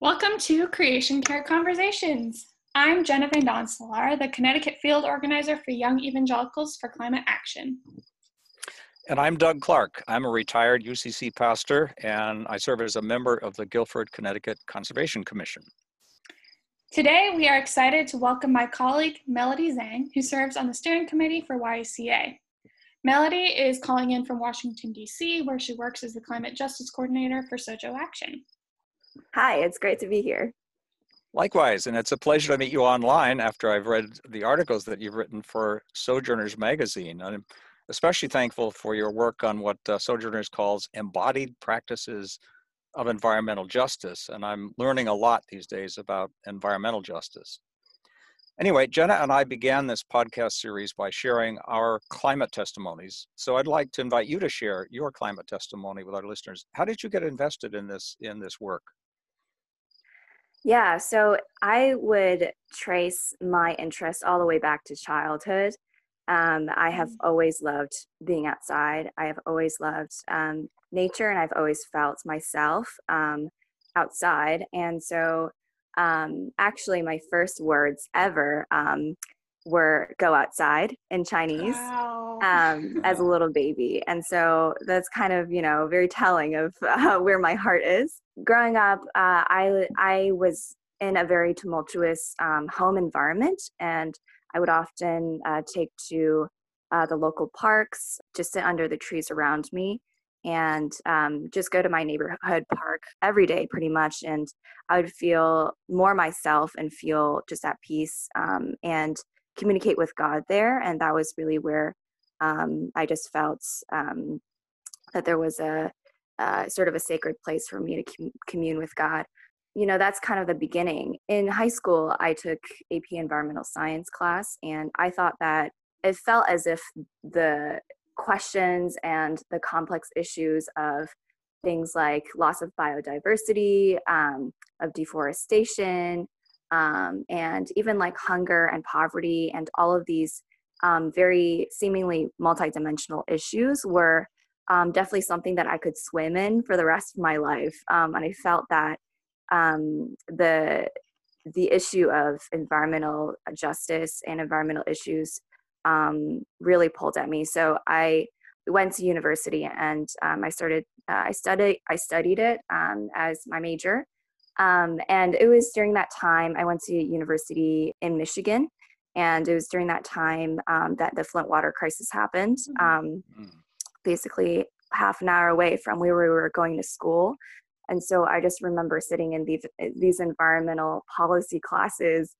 Welcome to Creation Care Conversations. I'm Jenna Van the Connecticut Field Organizer for Young Evangelicals for Climate Action. And I'm Doug Clark. I'm a retired UCC pastor, and I serve as a member of the Guilford, Connecticut Conservation Commission. Today, we are excited to welcome my colleague, Melody Zhang, who serves on the steering committee for YECA. Melody is calling in from Washington, D.C., where she works as the Climate Justice Coordinator for SOJO Action. Hi, it's great to be here. Likewise, and it's a pleasure to meet you online after I've read the articles that you've written for Sojourners Magazine. I'm especially thankful for your work on what uh, Sojourners calls embodied practices of environmental justice, and I'm learning a lot these days about environmental justice. Anyway, Jenna and I began this podcast series by sharing our climate testimonies. So I'd like to invite you to share your climate testimony with our listeners. How did you get invested in this in this work? Yeah, so I would trace my interest all the way back to childhood. Um, I have mm. always loved being outside. I have always loved um, nature, and I've always felt myself um, outside. And so, um, actually, my first words ever um, were "go outside" in Chinese wow. Um, as a little baby. And so that's kind of you know very telling of uh, where my heart is growing up, uh, I I was in a very tumultuous um, home environment, and I would often uh, take to uh, the local parks, just sit under the trees around me, and um, just go to my neighborhood park every day, pretty much. And I would feel more myself and feel just at peace um, and communicate with God there. And that was really where um, I just felt um, that there was a uh, sort of a sacred place for me to com- commune with God. You know, that's kind of the beginning. In high school, I took AP Environmental Science class, and I thought that it felt as if the questions and the complex issues of things like loss of biodiversity, um, of deforestation, um, and even like hunger and poverty, and all of these um, very seemingly multidimensional issues were um, definitely something that I could swim in for the rest of my life. Um, and I felt that um, the the issue of environmental justice and environmental issues um, really pulled at me. So I went to university and I started. Uh, I studied. I studied it as my major. And it was during that time I went to university in Michigan, and it was during that time that the Flint water crisis happened. Mm-hmm. Mm basically half an hour away from where we were going to school. And so I just remember sitting in these these environmental policy classes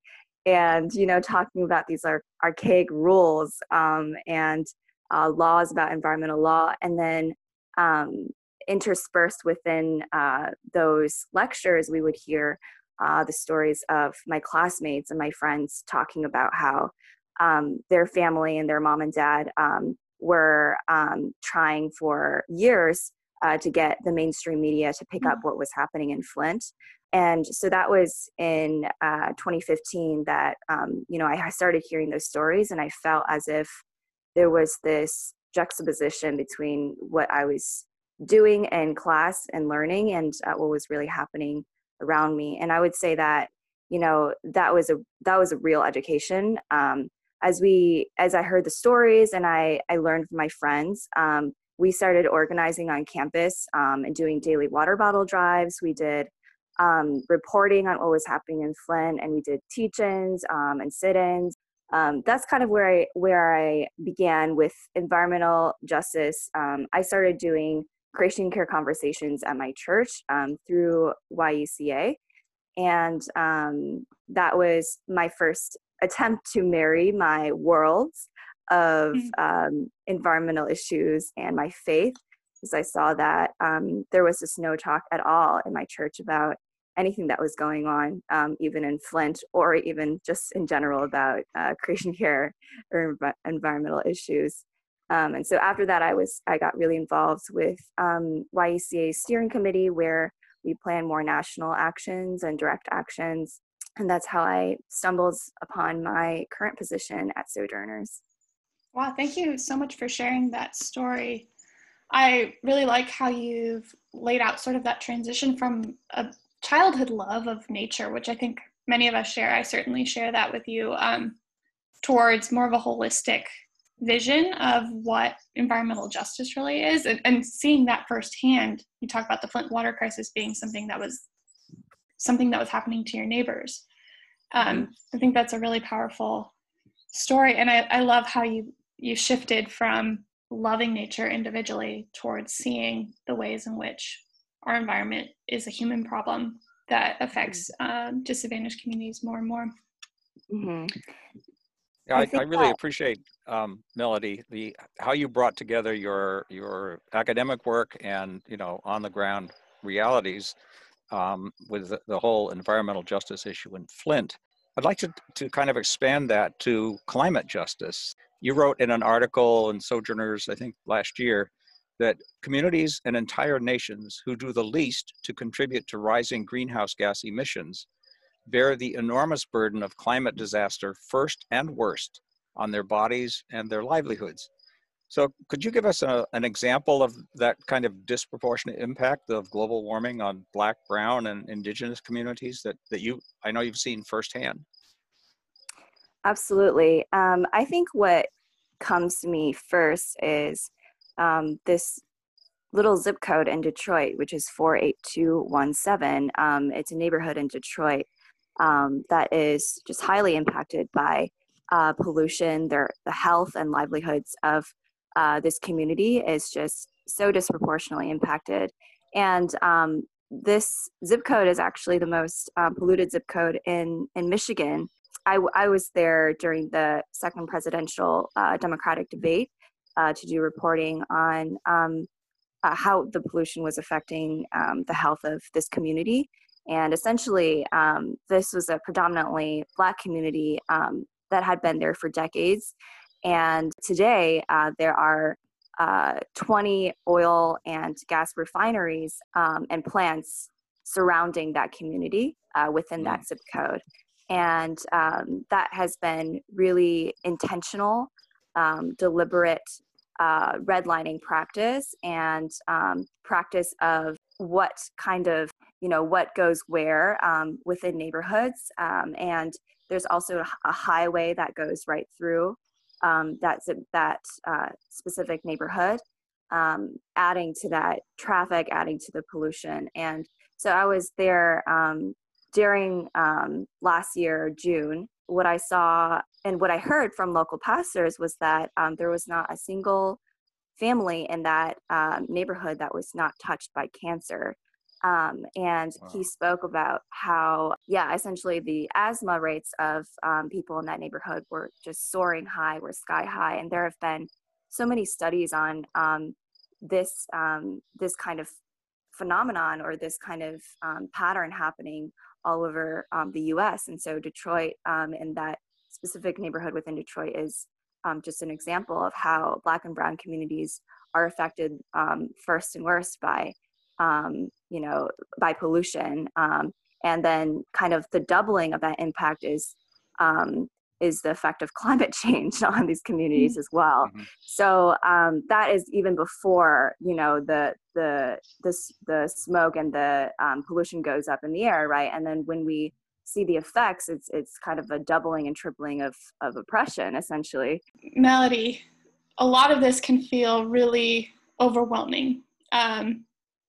and you know talking about these ar- archaic rules um, and uh, laws about environmental law and then um, interspersed within uh, those lectures we would hear uh, the stories of my classmates and my friends talking about how um, their family and their mom and dad um, were um, trying for years uh, to get the mainstream media to pick up mm. what was happening in Flint. And so that was in uh, 2015 that, um, you know, I started hearing those stories and I felt as if there was this juxtaposition between what I was doing in class and learning and uh, what was really happening around me. And I would say that, you know, that was a, that was a real education. Um, as we as i heard the stories and i i learned from my friends um, we started organizing on campus um, and doing daily water bottle drives we did um, reporting on what was happening in flint and we did teach-ins um, and sit-ins um, that's kind of where i where i began with environmental justice um, i started doing creation care conversations at my church through yeca and that was my first attempt to marry my worlds of mm. um, environmental issues and my faith because I saw that um, there was just no talk at all in my church about anything that was going on, um, even in Flint or even just in general about uh, creation care or env- environmental issues. Um, and so after that, I was I got really involved with um, steering committee where we plan more national actions and direct actions and that's how I stumbled upon my current position at Sojourners. Wow, thank you so much for sharing that story. I really like how you've laid out sort of that transition from a childhood love of nature, which I think many of us share. I certainly share that with you. Um, towards more of a holistic vision of what environmental justice really is and, and, seeing that firsthand you talk about the flint water crisis being something that was something that was happening to your neighbors um, i think that's a really powerful story and I, I love how you you shifted from loving nature individually towards seeing the ways in which our environment is a human problem that affects uh, disadvantaged communities more and more. Mm-hmm. I, I, I really that, appreciate um, Melody the how you brought together your your academic work and you know on the ground realities um, with the, the whole environmental justice issue in Flint. I'd like to, to kind of expand that to climate justice. You wrote in an article in Sojourners, I think last year, that communities and entire nations who do the least to contribute to rising greenhouse gas emissions bear the enormous burden of climate disaster first and worst on their bodies and their livelihoods. So, could you give us a, an example of that kind of disproportionate impact of global warming on Black, Brown, and Indigenous communities that, that you I know you've seen firsthand? Absolutely. Um, I think what comes to me first is um, this little zip code in Detroit, which is 48217. Um, it's a neighborhood in Detroit um, that is just highly impacted by uh, pollution. Their, the health and livelihoods of uh, this community is just so disproportionately impacted. And um, this zip code is actually the most um, polluted zip code in, in Michigan. I, I was there during the second presidential uh, Democratic debate uh, to do reporting on um, uh, how the pollution was affecting um, the health of this community. And essentially, um, this was a predominantly Black community um, that had been there for decades. And today, uh, there are uh, 20 oil and gas refineries um, and plants surrounding that community uh, within that zip code. And um, that has been really intentional, um, deliberate uh, redlining practice and um, practice of what kind of you know what goes where um, within neighborhoods um, and there's also a highway that goes right through um, that that uh, specific neighborhood um, adding to that traffic adding to the pollution and so i was there um, during um, last year june what i saw and what I heard from local pastors was that there was not a single family in that neighborhood that was not touched by cancer. Um, and wow. he spoke about how, yeah, essentially the asthma rates of um, people in that neighborhood were just soaring high, were sky high. And there have been so many studies on um, this um, this kind of phenomenon or this kind of pattern happening all over the U.S. And so Detroit and that specific neighborhood within Detroit is um, just an example of how Black and Brown communities are affected um, first and worst by, um, you know, by pollution. Um, and then kind of the doubling of that impact is um, is the effect of climate change on these communities mm-hmm. as well. Mm-hmm. So um, that is even before you know the the the the smoke and the pollution goes up in the air, right? And then when we see the effects it's it's kind of a doubling and tripling of of oppression essentially melody a lot of this can feel really overwhelming um,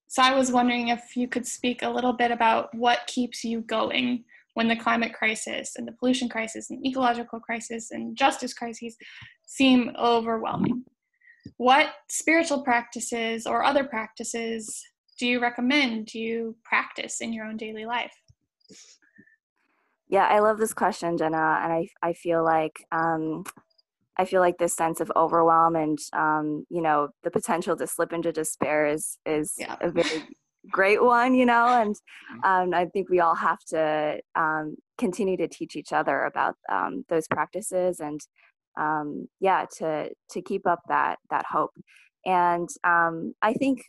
so i was wondering if you could speak a little bit about what keeps you going when the climate crisis and the pollution crisis and ecological crisis and justice crises seem overwhelming. What spiritual practices or other practices do you recommend do you practice in your own daily life? Yeah, I love this question, Jenna, and I I feel like um, I feel like this sense of overwhelm and um, you know the potential to slip into despair is is yeah. a very great one, you know, and mm-hmm. um, I think we all have to um, continue to teach each other about um, those practices and um, yeah, to to keep up that that hope. And um, I think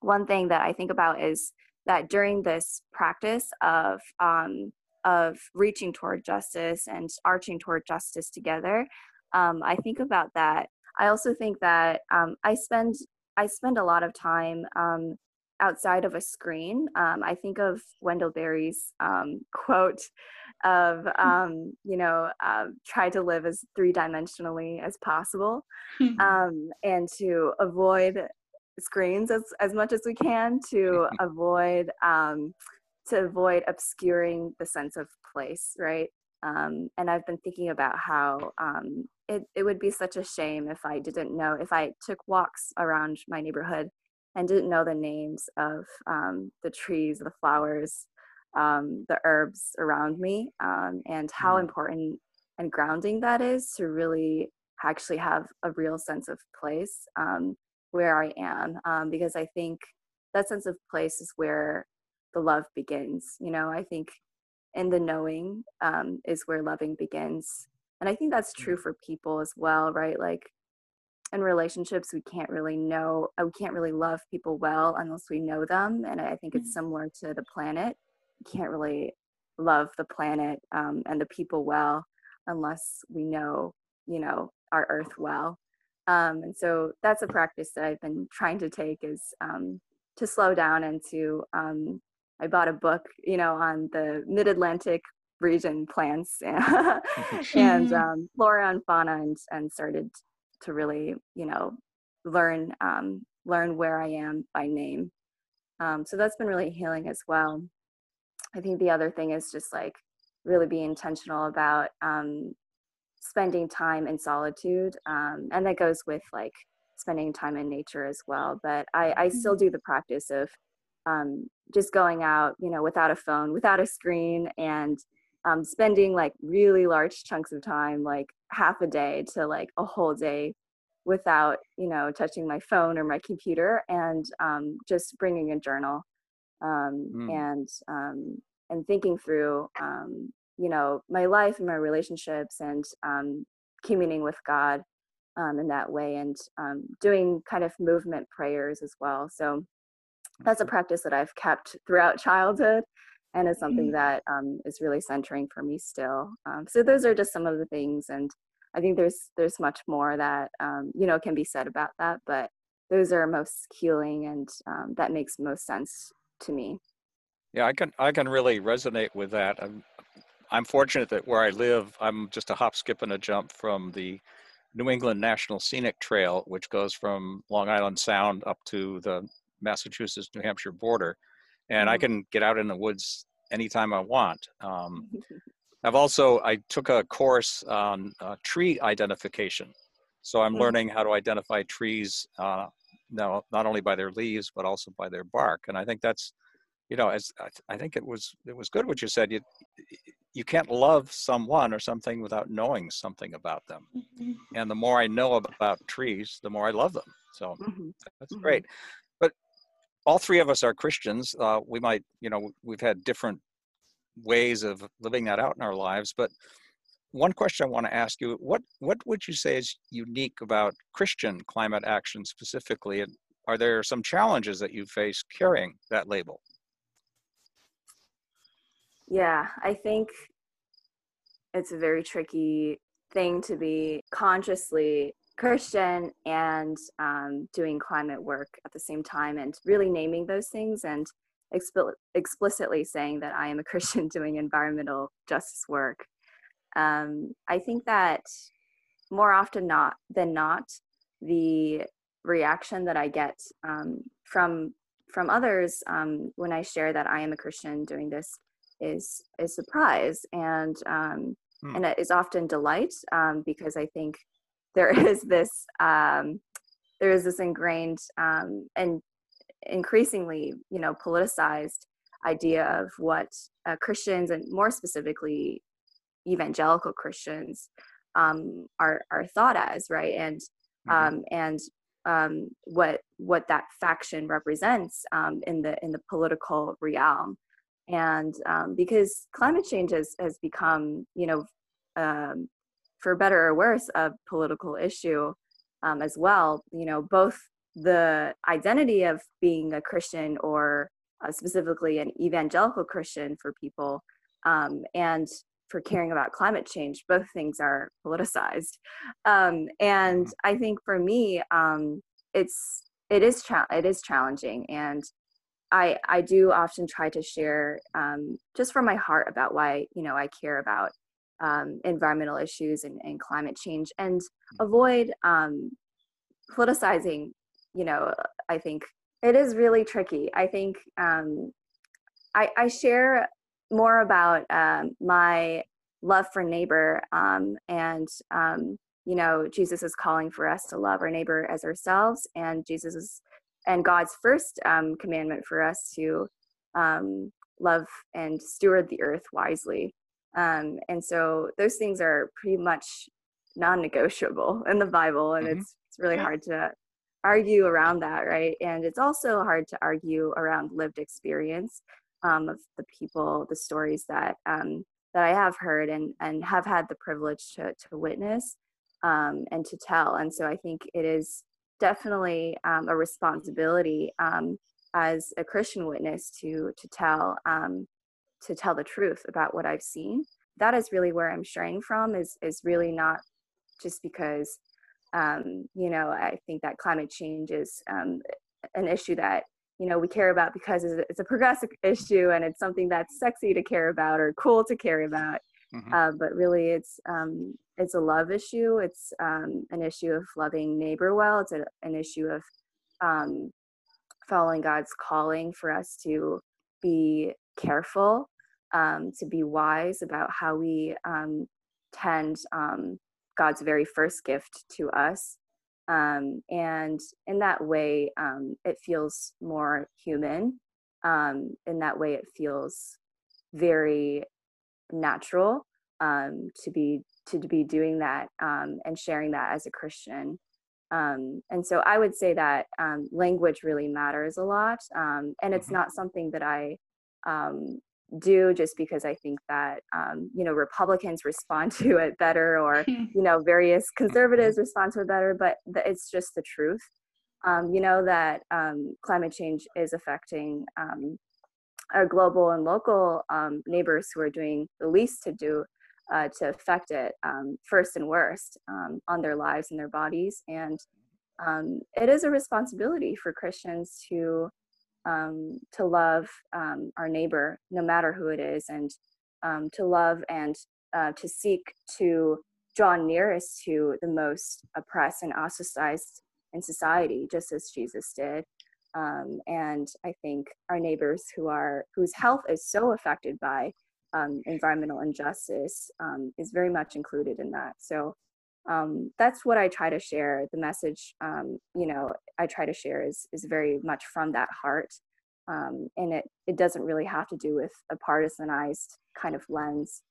one thing that I think about is that during this practice of um, of reaching toward justice and arching toward justice together. Um, I think about that. I also think that um, I spend I spend a lot of time um, outside of a screen. Um, I think of Wendell Berry's um, quote of, hmm. um, you know, uh, try to live as three dimensionally as possible hmm. um, and to avoid screens as, as much as we can to avoid um, to avoid obscuring the sense of place right um, and i've been thinking about how um, it, it would be such a shame if i didn't know if i took walks around my neighborhood and didn't know the names of um, the trees, the flowers, um, the herbs around me, um, and how mm. important and grounding that is to really actually have a real sense of place um, where I am. Um, because I think that sense of place is where the love begins. You know, I think in the knowing um, is where loving begins. And I think that's true for people as well, right? Like in relationships we can't really know uh, we can't really love people well unless we know them and i think it's mm-hmm. similar to the planet we can't really love the planet um, and the people well unless we know you know our earth well um, and so that's a practice that i've been trying to take is um, to slow down and to um, i bought a book you know on the mid-atlantic region plants and, and um, flora and fauna and, and started to really you know learn um, learn where i am by name. Um, so that's been really healing as well. I think the other thing is just like really be intentional about um, spending time in solitude um, and that goes with like spending time in nature as well but i, I still mm-hmm. do the practice of um, just going out you know without a phone without a screen and um, spending like really large chunks of time, like half a day to like a whole day without, you know, touching my phone or my computer and um, just bringing a journal um, mm. and, um, and thinking through, um, you know, my life and my relationships and um, communing with God in that way and doing kind of movement prayers as well. So that's a practice that I've kept throughout childhood and is something mm-hmm. that um, is really centering for me still. Um, so those are just some of the things, and I think there's there's much more that um, you know can be said about that, but those are most healing, and um, that makes most sense to me. Yeah, I can I can really resonate with that. I'm I'm fortunate that where I live, I'm just a hop, skip, and a jump from the New England National Scenic Trail, which goes from Long Island Sound up to the Massachusetts New Hampshire border and I mm-hmm. can get out in the woods anytime I want. Um, I've also I took a course on uh, tree identification, so I'm mm-hmm. learning how to identify trees uh, now not only by their leaves but also by their bark, and I think that's you know as I, th- I think it was it was good what you said. You you can't love someone or something without knowing something about them, mm-hmm. and the more I know about trees, the more I love them. So mm-hmm. that's mm-hmm. great all three of us are Christians. Uh, we might, you know, we've had different ways of living that out in our lives. But one question I want to ask you: what what would you say is unique about Christian climate action specifically, and are there some challenges that you face carrying that label? Yeah, I think it's a very tricky thing to be consciously Christian and um, doing climate work at the same time and really naming those things and exp- explicitly saying that I am a Christian doing environmental justice work. Um, I think that more often not than not, the reaction that I get um, from from others um, when I share that I am a Christian doing this is is surprise and um, hmm. and it is often delight um, because I think there is this um, there is this ingrained um, and increasingly you know politicized idea of what uh, Christians and more specifically evangelical Christians um, are are thought as right and mm-hmm. um, and um, what what that faction represents um, in the in the political realm and um, because climate change has, has become you know um, for better or worse, a political issue um, as well. You know, both the identity of being a Christian or uh, specifically an evangelical Christian for people um, and for caring about climate change, both things are politicized. Um, and mm-hmm. I think for me, um, it's it is cha- it is challenging, and I I do often try to share um, just from my heart about why you know I care about um, environmental issues and, and, climate change and avoid um, politicizing. You know, I think it is really tricky. I think um, I, I, share more about um, my love for neighbor um, and um, you know jesus is calling for us to love our neighbor as ourselves and jesus is and god's first um, commandment for us to um, love and steward the earth wisely um, and so those things are pretty much non-negotiable in the bible and mm-hmm. it's, it's really hard to argue around that right and it's also hard to argue around lived experience um, of the people the stories that um, that i have heard and and have had the privilege to, to witness um, and to tell. And so I think it is definitely um, a responsibility um, as a Christian witness to to tell um, to tell the truth about what I've seen. That is really where I'm straying from. Is is really not just because um, you know I think that climate change is um, an issue that you know we care about because it's a progressive issue and it's something that's sexy to care about or cool to care about Mm-hmm. Uh, but really, it's um, it's a love issue. It's um, an issue of loving neighbor well. It's a, an issue of um, following God's calling for us to be careful, um, to be wise about how we um, tend um, God's very first gift to us. Um, and in that way, um, it feels more human. Um, in that way, it feels very natural um, to be to be doing that um, and sharing that as a Christian. Um, and so I would say that um, language really matters a lot, um, and it's mm-hmm. not something that I um, do just because I think that you know Republicans respond to it better, or you know various conservatives respond to it better. But it's just the truth. you know that climate change is affecting our global and local um, neighbors who are doing the least to do uh, to affect it um, first and worst um, on their lives and their bodies. And um, it is a responsibility for Christians to um, to love um, our neighbor, no matter who it is, and um, to love and uh, to seek to draw nearest to the most oppressed and ostracized in society, just as Jesus did. Um, and I think our neighbors who are whose health is so affected by um, environmental injustice um, is very much included in that. So um, that's what I try to share. The message, um, you know, I try to share is is very much from that heart, um, and it it doesn't really have to do with a partisanized kind of lens.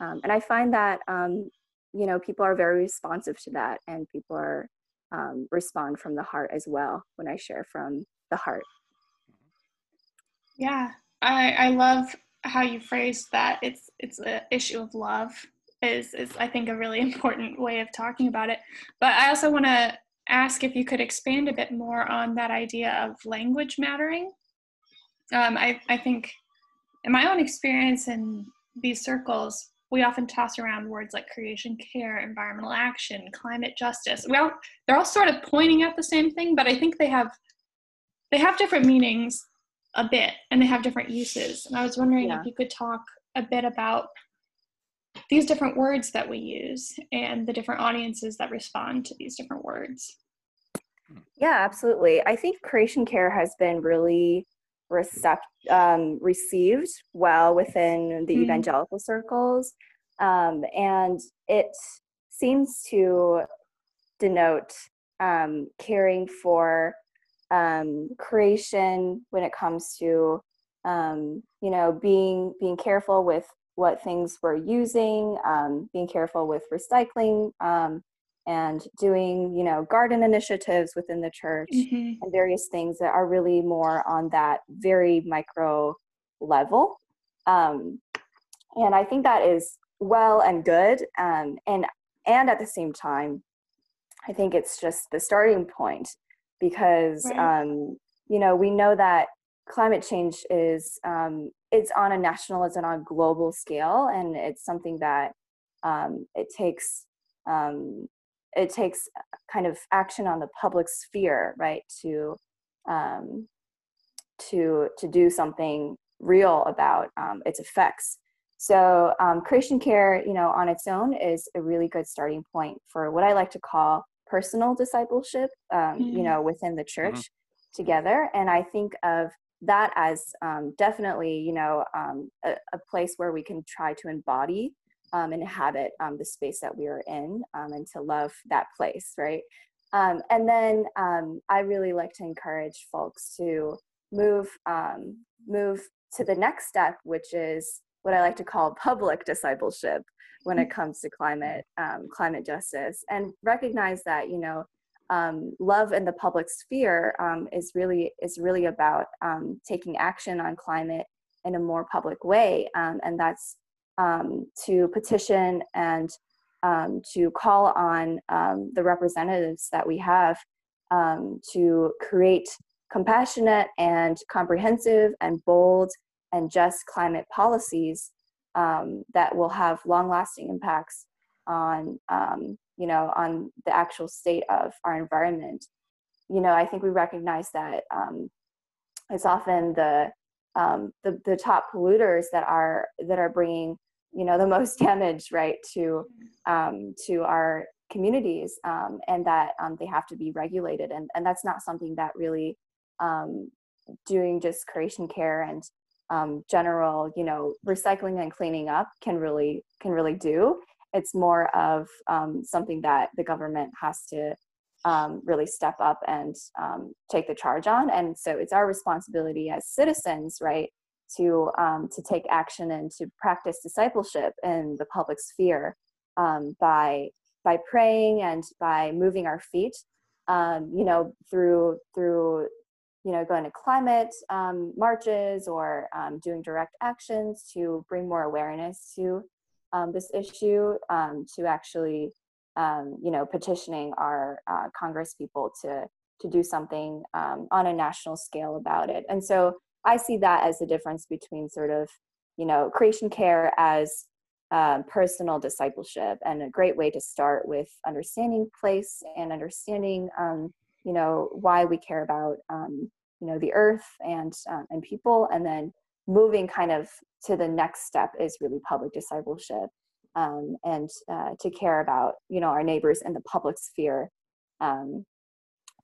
Um, and I find that you know people are very responsive to that, and people are respond from the heart as well when I share from the heart. Yeah, I, I love how you phrased that. It's it's an issue of love is is I think a really important way of talking about it. But I also want to ask if you could expand a bit more on that idea of language mattering. Um, I I think in my own experience in these circles, we often toss around words like creation care, environmental action, climate justice. Well, they're all sort of pointing at the same thing, but I think they have they have different meanings a bit and they have different uses. And I was wondering yeah. if you could talk a bit about these different words that we use and the different audiences that respond to these different words. Yeah, absolutely. I think creation care has been really recept- um, received well within the mm-hmm. evangelical circles. Um, and it seems to denote um, caring for um, creation when it comes to um, you know being being careful with what things we're using um, being careful with recycling um, and doing you know garden initiatives within the church mm-hmm. and various things that are really more on that very micro level um, and i think that is well and good um, and and at the same time i think it's just the starting point because right. um, you know we know that climate change is um, it's on a national it's on a global scale and it's something that um, it takes um, it takes kind of action on the public sphere right to um, to to do something real about um, its effects. So um, creation care, you know, on its own is a really good starting point for what I like to call personal discipleship, um, mm-hmm. you know, within the church mm-hmm. together. And I think of that as um, definitely, you know, um, a, a, place where we can try to embody um, inhabit um, the space that we are in um, and to love that place, right? Um, and then um, I really like to encourage folks to move move to the next step, which is what I like to call public discipleship when it comes to climate um, climate justice, and recognize that you know um, love in the public sphere um, is really is really about taking action on climate in a more public way, and that's um, to petition and um, to call on um, the representatives that we have um, to create compassionate and comprehensive and bold and just climate policies um, that will have long-lasting impacts on um, you know on the actual state of our environment. You know i think we recognize that um, it's often the um, the, the top polluters that are that are bringing you know the most damage right to um, to our communities um, and that um, they have to be regulated. And, and that's not something that really um, doing just creation care and um, general you know recycling and cleaning up can really can really do it's more of um, something that the government has to really step up and take the charge on. And so it's our responsibility as citizens right to um, to take action and to practice discipleship in the public sphere um, by by praying and by moving our feet um, you know through through you know going to climate um, marches or um, doing direct actions to bring more awareness to um, this issue to actually you know petitioning our uh, congress people to to do something on a national scale about it. And so I see that as the difference between sort of, you know, creation care as um, personal discipleship and a great way to start with understanding place and understanding, um, you know, why we care about, um, you know, the earth and uh, and people, and then moving kind of to the next step is really public discipleship um, and uh, to care about, you know, our neighbors in the public sphere, um,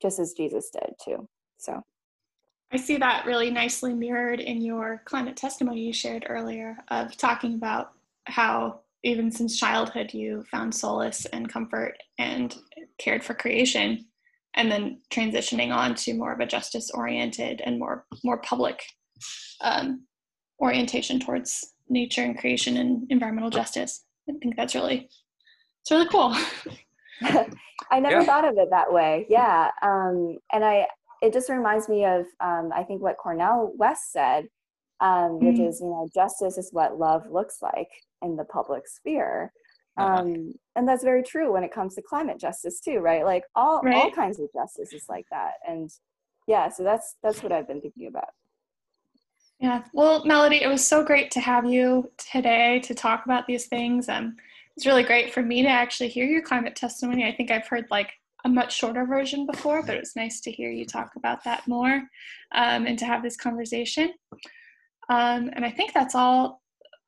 just as Jesus did too. So. I see that really nicely mirrored in your climate testimony you shared earlier of talking about how even since childhood you found solace and comfort and cared for creation and then transitioning on to more of a justice oriented and more more public um, orientation towards nature and creation and environmental justice i think that's really it's really cool i never yeah. thought of it that way yeah um, and i it just reminds me of um, I think what Cornel West said, um, which mm. is you know justice is what love looks like in the public sphere. Uh-huh. Um, and that's very true when it comes to climate justice too, right? Like all right. all kinds of justice is like that, and yeah, so that's that's what I've been thinking about. Yeah, well, Melody, it was so great to have you today to talk about these things. Um, it's really great for me to actually hear your climate testimony. I think I've heard like a much shorter version before, but it was nice to hear you talk about that more um, and to have this conversation. Um, and I think that's all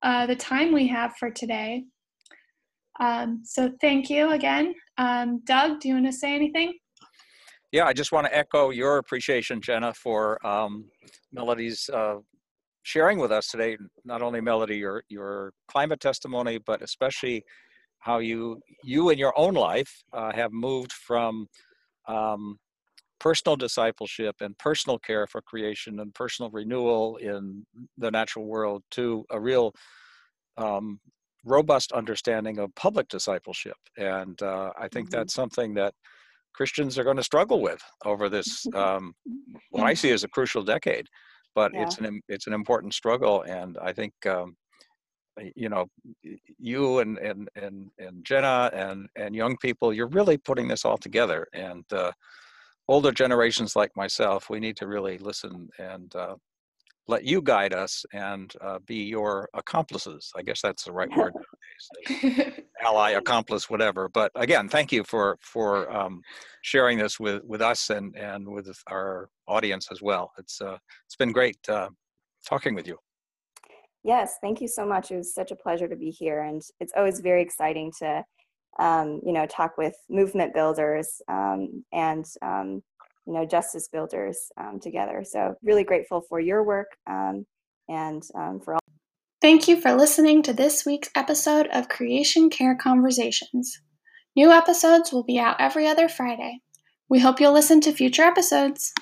uh, the time we have for today. Um, so thank you again. Um, Doug, do you want to say anything? Yeah, I just want to echo your appreciation, Jenna, for um, Melody's uh, sharing with us today, not only Melody, your, your climate testimony, but especially how you you in your own life uh, have moved from um, personal discipleship and personal care for creation and personal renewal in the natural world to a real um, robust understanding of public discipleship and uh, i think mm-hmm. that's something that christians are going to struggle with over this um, what i see as a crucial decade but yeah. it's an it's an important struggle and i think um, you know you and and and and Jenna and and young people you're really putting this all together and uh, older generations like myself we need to really listen and uh, let you guide us and uh, be your accomplices. I guess that's the right word ally, accomplice, whatever. But again, thank you for for um, sharing this with with us and and with our audience as well. It's uh, it's been great uh, talking with you. Yes, thank you so much. It was such a pleasure to be here, and it's always very exciting to, um, you know, talk with movement builders um, and um, you know justice builders um, together. So really grateful for your work um, and um, for all. Thank you for listening to this week's episode of Creation Care Conversations. New episodes will be out every other Friday. We hope you'll listen to future episodes.